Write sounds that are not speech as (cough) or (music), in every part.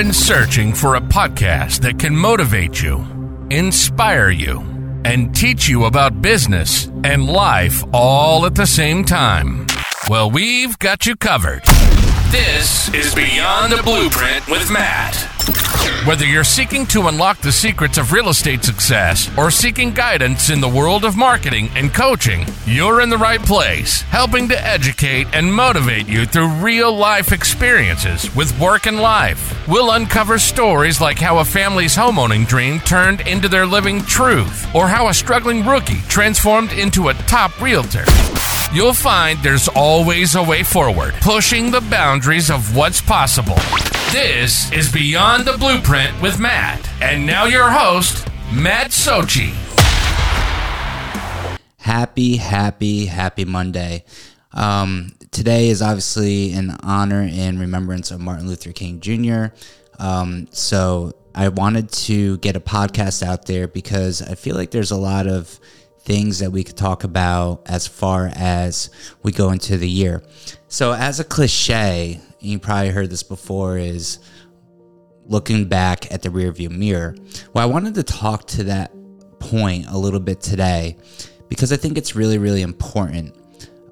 been searching for a podcast that can motivate you, inspire you, and teach you about business and life all at the same time? Well, we've got you covered. This is Beyond the Blueprint with Matt. Whether you're seeking to unlock the secrets of real estate success or seeking guidance in the world of marketing and coaching, you're in the right place, helping to educate and motivate you through real life experiences with work and life. We'll uncover stories like how a family's homeowning dream turned into their living truth, or how a struggling rookie transformed into a top realtor. You'll find there's always a way forward, pushing the boundaries of what's possible. This is Beyond the Blueprint with Matt. And now your host, Matt Sochi. Happy, happy, happy Monday. Um, today is obviously in honor and remembrance of Martin Luther King Jr. Um, so I wanted to get a podcast out there because I feel like there's a lot of things that we could talk about as far as we go into the year. So, as a cliche, you probably heard this before, is looking back at the rearview mirror. Well, I wanted to talk to that point a little bit today because I think it's really, really important.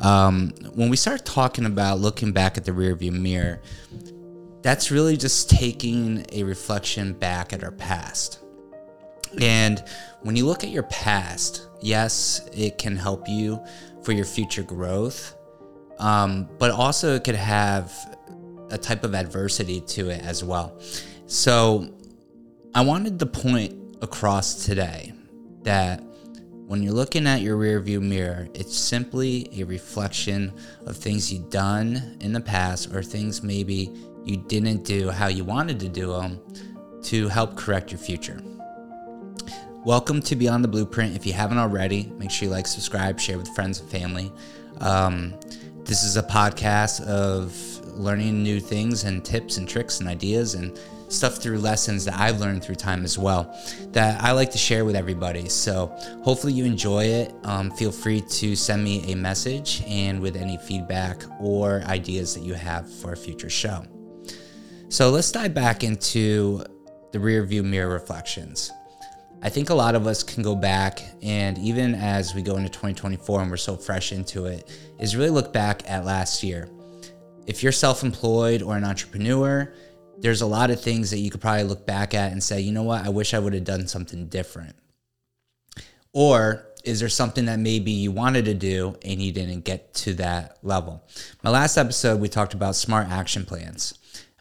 Um, when we start talking about looking back at the rearview mirror, that's really just taking a reflection back at our past. And when you look at your past, yes, it can help you for your future growth, um, but also it could have a type of adversity to it as well. So I wanted to point across today that when you're looking at your rearview mirror, it's simply a reflection of things you've done in the past or things maybe you didn't do how you wanted to do them to help correct your future. Welcome to Beyond the Blueprint. If you haven't already, make sure you like, subscribe, share with friends and family. Um, this is a podcast of learning new things and tips and tricks and ideas and stuff through lessons that I've learned through time as well that I like to share with everybody. So hopefully you enjoy it. Um, feel free to send me a message and with any feedback or ideas that you have for a future show. So let's dive back into the rear view mirror reflections. I think a lot of us can go back and even as we go into 2024 and we're so fresh into it, is really look back at last year. If you're self employed or an entrepreneur, there's a lot of things that you could probably look back at and say, you know what, I wish I would have done something different. Or is there something that maybe you wanted to do and you didn't get to that level? My last episode, we talked about smart action plans.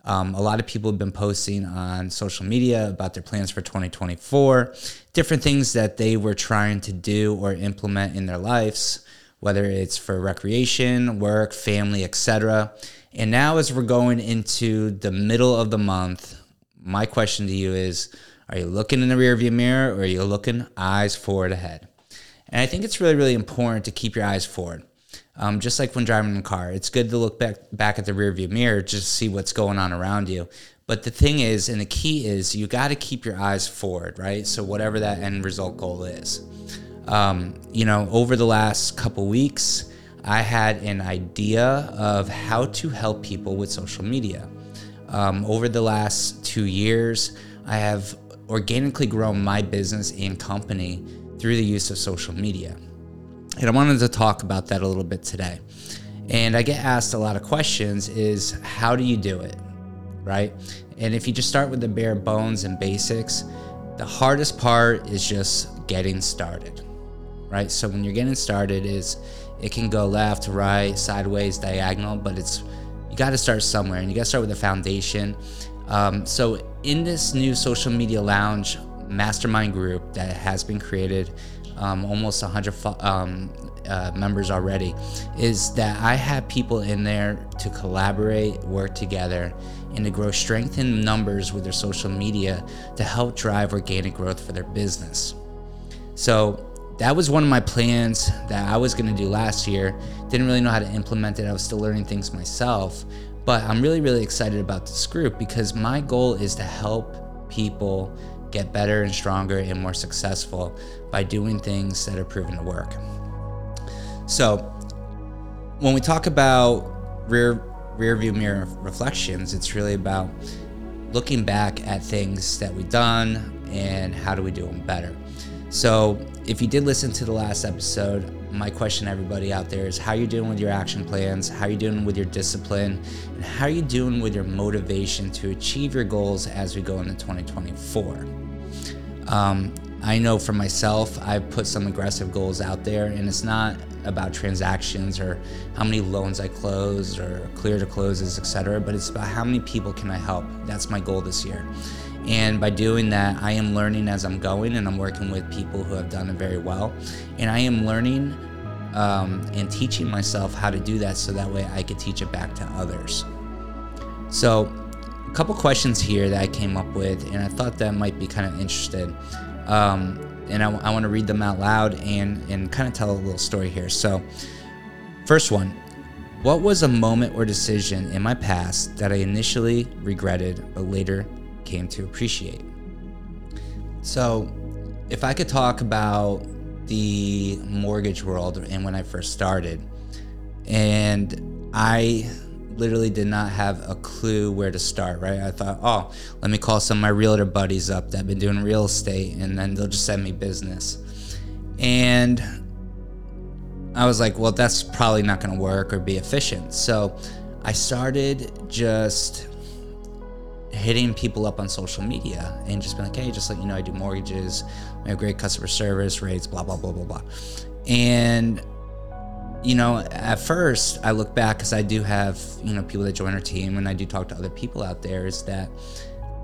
Um, a lot of people have been posting on social media about their plans for 2024, different things that they were trying to do or implement in their lives, whether it's for recreation, work, family, etc. And now, as we're going into the middle of the month, my question to you is Are you looking in the rearview mirror or are you looking eyes forward ahead? And I think it's really, really important to keep your eyes forward. Um, just like when driving a car, it's good to look back back at the rearview mirror just to see what's going on around you. But the thing is, and the key is, you got to keep your eyes forward, right? So whatever that end result goal is, um, you know, over the last couple weeks, I had an idea of how to help people with social media. Um, over the last two years, I have organically grown my business and company through the use of social media. And I wanted to talk about that a little bit today. And I get asked a lot of questions is how do you do it? Right? And if you just start with the bare bones and basics, the hardest part is just getting started. Right? So when you're getting started is it can go left, right, sideways, diagonal, but it's you got to start somewhere and you got to start with a foundation. Um, so in this new social media lounge mastermind group that has been created um, almost 100 um, uh, members already, is that I have people in there to collaborate, work together, and to grow strength in numbers with their social media to help drive organic growth for their business. So that was one of my plans that I was going to do last year. Didn't really know how to implement it. I was still learning things myself. But I'm really, really excited about this group because my goal is to help people get better and stronger and more successful by doing things that are proven to work. So, when we talk about rear rear view mirror reflections, it's really about looking back at things that we've done and how do we do them better. So, if you did listen to the last episode, my question to everybody out there is how you doing with your action plans, how you doing with your discipline, and how you doing with your motivation to achieve your goals as we go into 2024. Um, I know for myself, I've put some aggressive goals out there, and it's not about transactions or how many loans I close or clear to closes, etc. But it's about how many people can I help. That's my goal this year. And by doing that, I am learning as I'm going, and I'm working with people who have done it very well. And I am learning um, and teaching myself how to do that so that way I could teach it back to others. So, couple questions here that I came up with, and I thought that might be kind of interested. Um, and I, I want to read them out loud and, and kind of tell a little story here. So, first one What was a moment or decision in my past that I initially regretted but later came to appreciate? So, if I could talk about the mortgage world and when I first started, and I literally did not have a clue where to start, right? I thought, oh, let me call some of my realtor buddies up that have been doing real estate and then they'll just send me business. And I was like, well, that's probably not going to work or be efficient. So I started just hitting people up on social media and just being like, hey, just let you know I do mortgages, we have great customer service rates, blah, blah, blah, blah, blah. And you know, at first I look back because I do have, you know, people that join our team and I do talk to other people out there is that,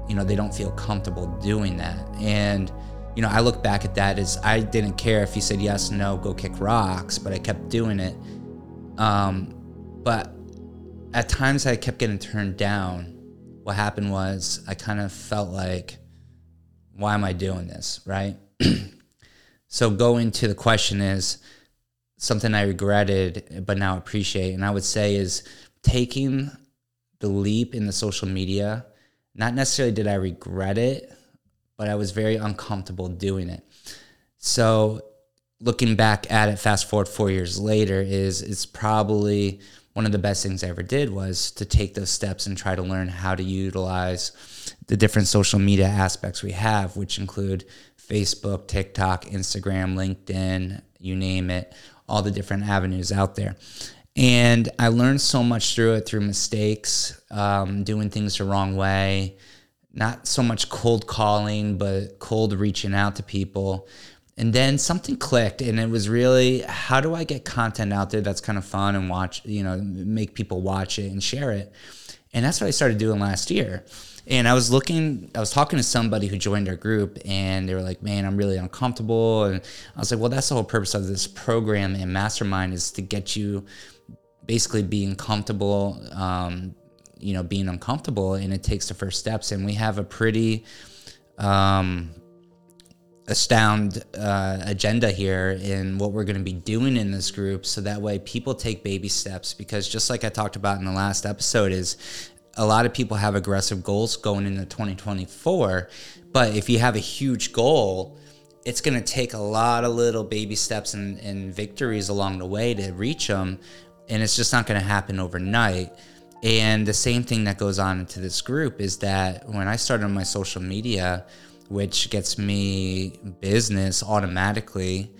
you know, they don't feel comfortable doing that. And, you know, I look back at that as I didn't care if you said yes, no, go kick rocks, but I kept doing it. Um, but at times I kept getting turned down. What happened was I kind of felt like, why am I doing this? Right. (clears throat) so going to the question is, something I regretted but now appreciate. And I would say is taking the leap in the social media. Not necessarily did I regret it, but I was very uncomfortable doing it. So looking back at it, fast forward four years later, is it's probably one of the best things I ever did was to take those steps and try to learn how to utilize the different social media aspects we have, which include Facebook, TikTok, Instagram, LinkedIn, you name it, all the different avenues out there. And I learned so much through it through mistakes, um, doing things the wrong way, not so much cold calling, but cold reaching out to people. And then something clicked, and it was really how do I get content out there that's kind of fun and watch, you know, make people watch it and share it. And that's what I started doing last year. And I was looking, I was talking to somebody who joined our group, and they were like, "Man, I'm really uncomfortable." And I was like, "Well, that's the whole purpose of this program and mastermind is to get you basically being comfortable, um, you know, being uncomfortable, and it takes the first steps. And we have a pretty um, astound uh, agenda here in what we're going to be doing in this group so that way people take baby steps because just like i talked about in the last episode is a lot of people have aggressive goals going into 2024, but if you have a huge goal, it's going to take a lot of little baby steps and, and victories along the way to reach them. And it's just not going to happen overnight. And the same thing that goes on into this group is that when I started my social media, which gets me business automatically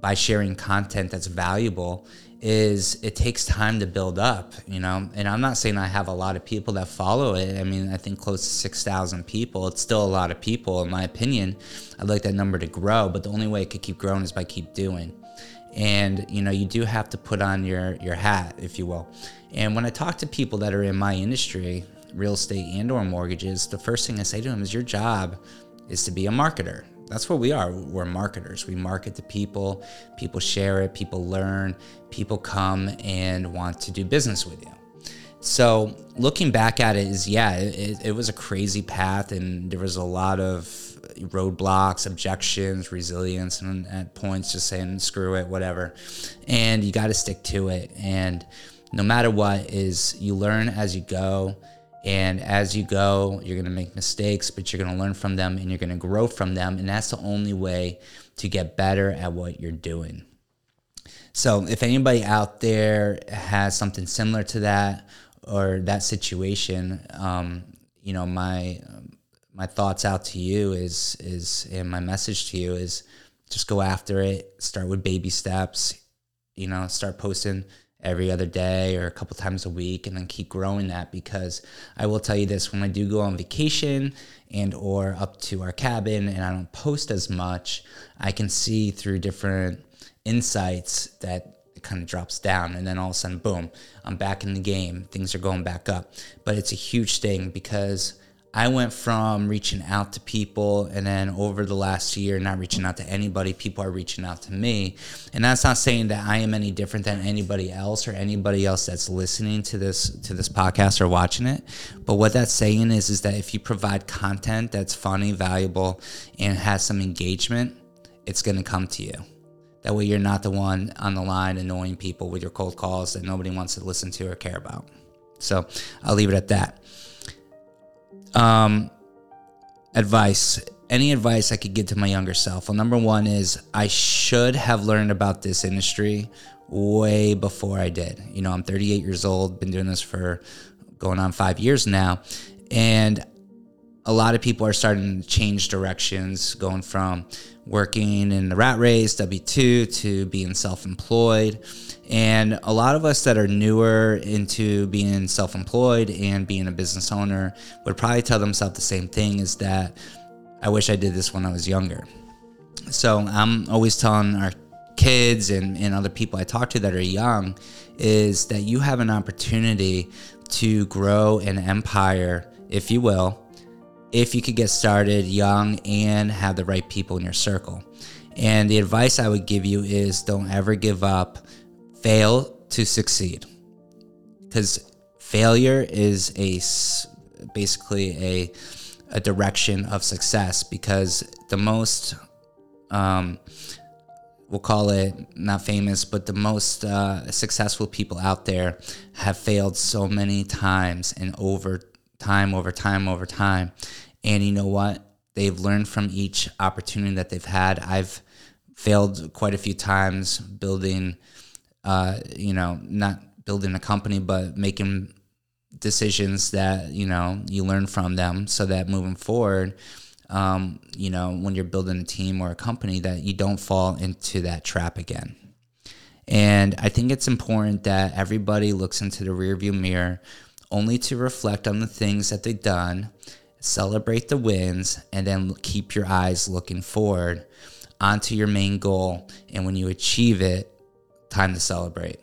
by sharing content that's valuable, is it takes time to build up, you know. And I'm not saying I have a lot of people that follow it. I mean, I think close to 6,000 people. It's still a lot of people, in my opinion. I'd like that number to grow, but the only way it could keep growing is by keep doing. And you know, you do have to put on your your hat, if you will. And when I talk to people that are in my industry, real estate and or mortgages, the first thing I say to them is your job is to be a marketer that's what we are. We're marketers. We market to people, people share it, people learn, people come and want to do business with you. So looking back at it is, yeah, it, it was a crazy path and there was a lot of roadblocks, objections, resilience, and at points just saying, screw it, whatever. And you got to stick to it. And no matter what is you learn as you go and as you go, you're going to make mistakes, but you're going to learn from them and you're going to grow from them. And that's the only way to get better at what you're doing. So, if anybody out there has something similar to that or that situation, um, you know, my my thoughts out to you is is and my message to you is just go after it. Start with baby steps. You know, start posting every other day or a couple times a week and then keep growing that because I will tell you this when I do go on vacation and or up to our cabin and I don't post as much, I can see through different insights that it kind of drops down and then all of a sudden boom, I'm back in the game. Things are going back up. But it's a huge thing because I went from reaching out to people and then over the last year, not reaching out to anybody, people are reaching out to me. And that's not saying that I am any different than anybody else or anybody else that's listening to this to this podcast or watching it. But what that's saying is is that if you provide content that's funny, valuable, and has some engagement, it's gonna come to you. That way you're not the one on the line annoying people with your cold calls that nobody wants to listen to or care about. So I'll leave it at that um, advice any advice I could give to my younger self? Well, number one is I should have learned about this industry way before I did. You know, I'm 38 years old, been doing this for going on five years now. And a lot of people are starting to change directions, going from working in the rat race, W 2, to being self employed. And a lot of us that are newer into being self employed and being a business owner would probably tell themselves the same thing is that I wish I did this when I was younger. So I'm always telling our kids and, and other people I talk to that are young is that you have an opportunity to grow an empire, if you will, if you could get started young and have the right people in your circle. And the advice I would give you is don't ever give up fail to succeed because failure is a basically a a direction of success because the most um, we'll call it not famous but the most uh, successful people out there have failed so many times and over time over time over time. And you know what? They've learned from each opportunity that they've had. I've failed quite a few times building uh, you know, not building a company, but making decisions that you know you learn from them, so that moving forward, um, you know, when you're building a team or a company, that you don't fall into that trap again. And I think it's important that everybody looks into the rearview mirror only to reflect on the things that they've done, celebrate the wins, and then keep your eyes looking forward onto your main goal. And when you achieve it, time to celebrate.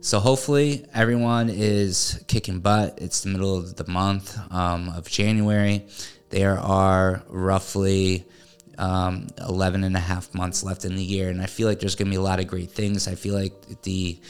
So hopefully everyone is kicking butt. It's the middle of the month um, of January. There are roughly um, 11 and a half months left in the year. And I feel like there's going to be a lot of great things. I feel like the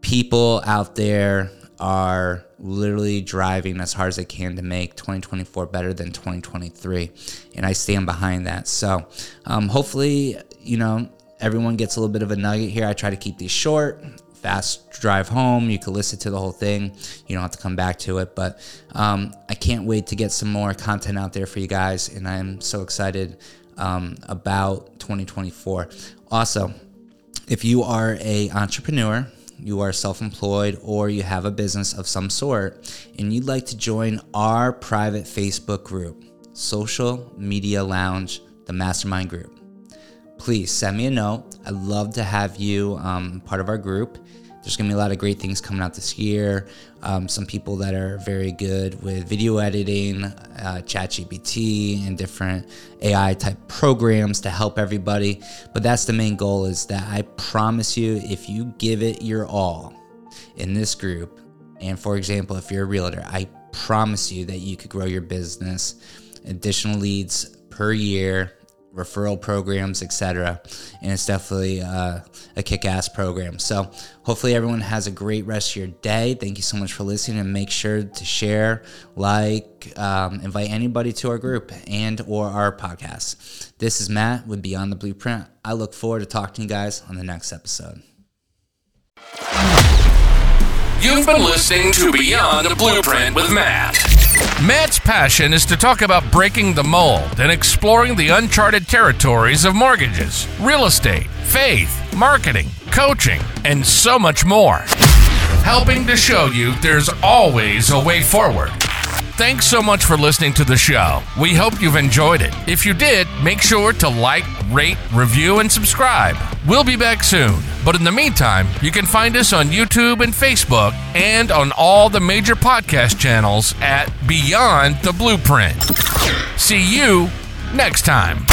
people out there are literally driving as hard as they can to make 2024 better than 2023. And I stand behind that. So um, hopefully, you know, everyone gets a little bit of a nugget here. I try to keep these short, fast drive home. You can listen to the whole thing. You don't have to come back to it. But um, I can't wait to get some more content out there for you guys. And I'm so excited um, about 2024. Also, if you are a entrepreneur, you are self-employed or you have a business of some sort and you'd like to join our private Facebook group, Social Media Lounge, the Mastermind Group please send me a note. I'd love to have you um, part of our group. There's going to be a lot of great things coming out this year. Um, some people that are very good with video editing, uh, ChatGPT, and different AI type programs to help everybody. But that's the main goal is that I promise you, if you give it your all in this group, and for example, if you're a realtor, I promise you that you could grow your business, additional leads per year referral programs, etc. And it's definitely uh, a kick-ass program. So hopefully everyone has a great rest of your day. Thank you so much for listening, and make sure to share, like, um, invite anybody to our group and or our podcast. This is Matt with Beyond the Blueprint. I look forward to talking to you guys on the next episode. You've been listening to Beyond the Blueprint with Matt. Matt's passion is to talk about breaking the mold and exploring the uncharted territories of mortgages, real estate, faith, marketing, coaching, and so much more. Helping to show you there's always a way forward. Thanks so much for listening to the show. We hope you've enjoyed it. If you did, make sure to like, rate, review, and subscribe. We'll be back soon. But in the meantime, you can find us on YouTube and Facebook and on all the major podcast channels at Beyond the Blueprint. See you next time.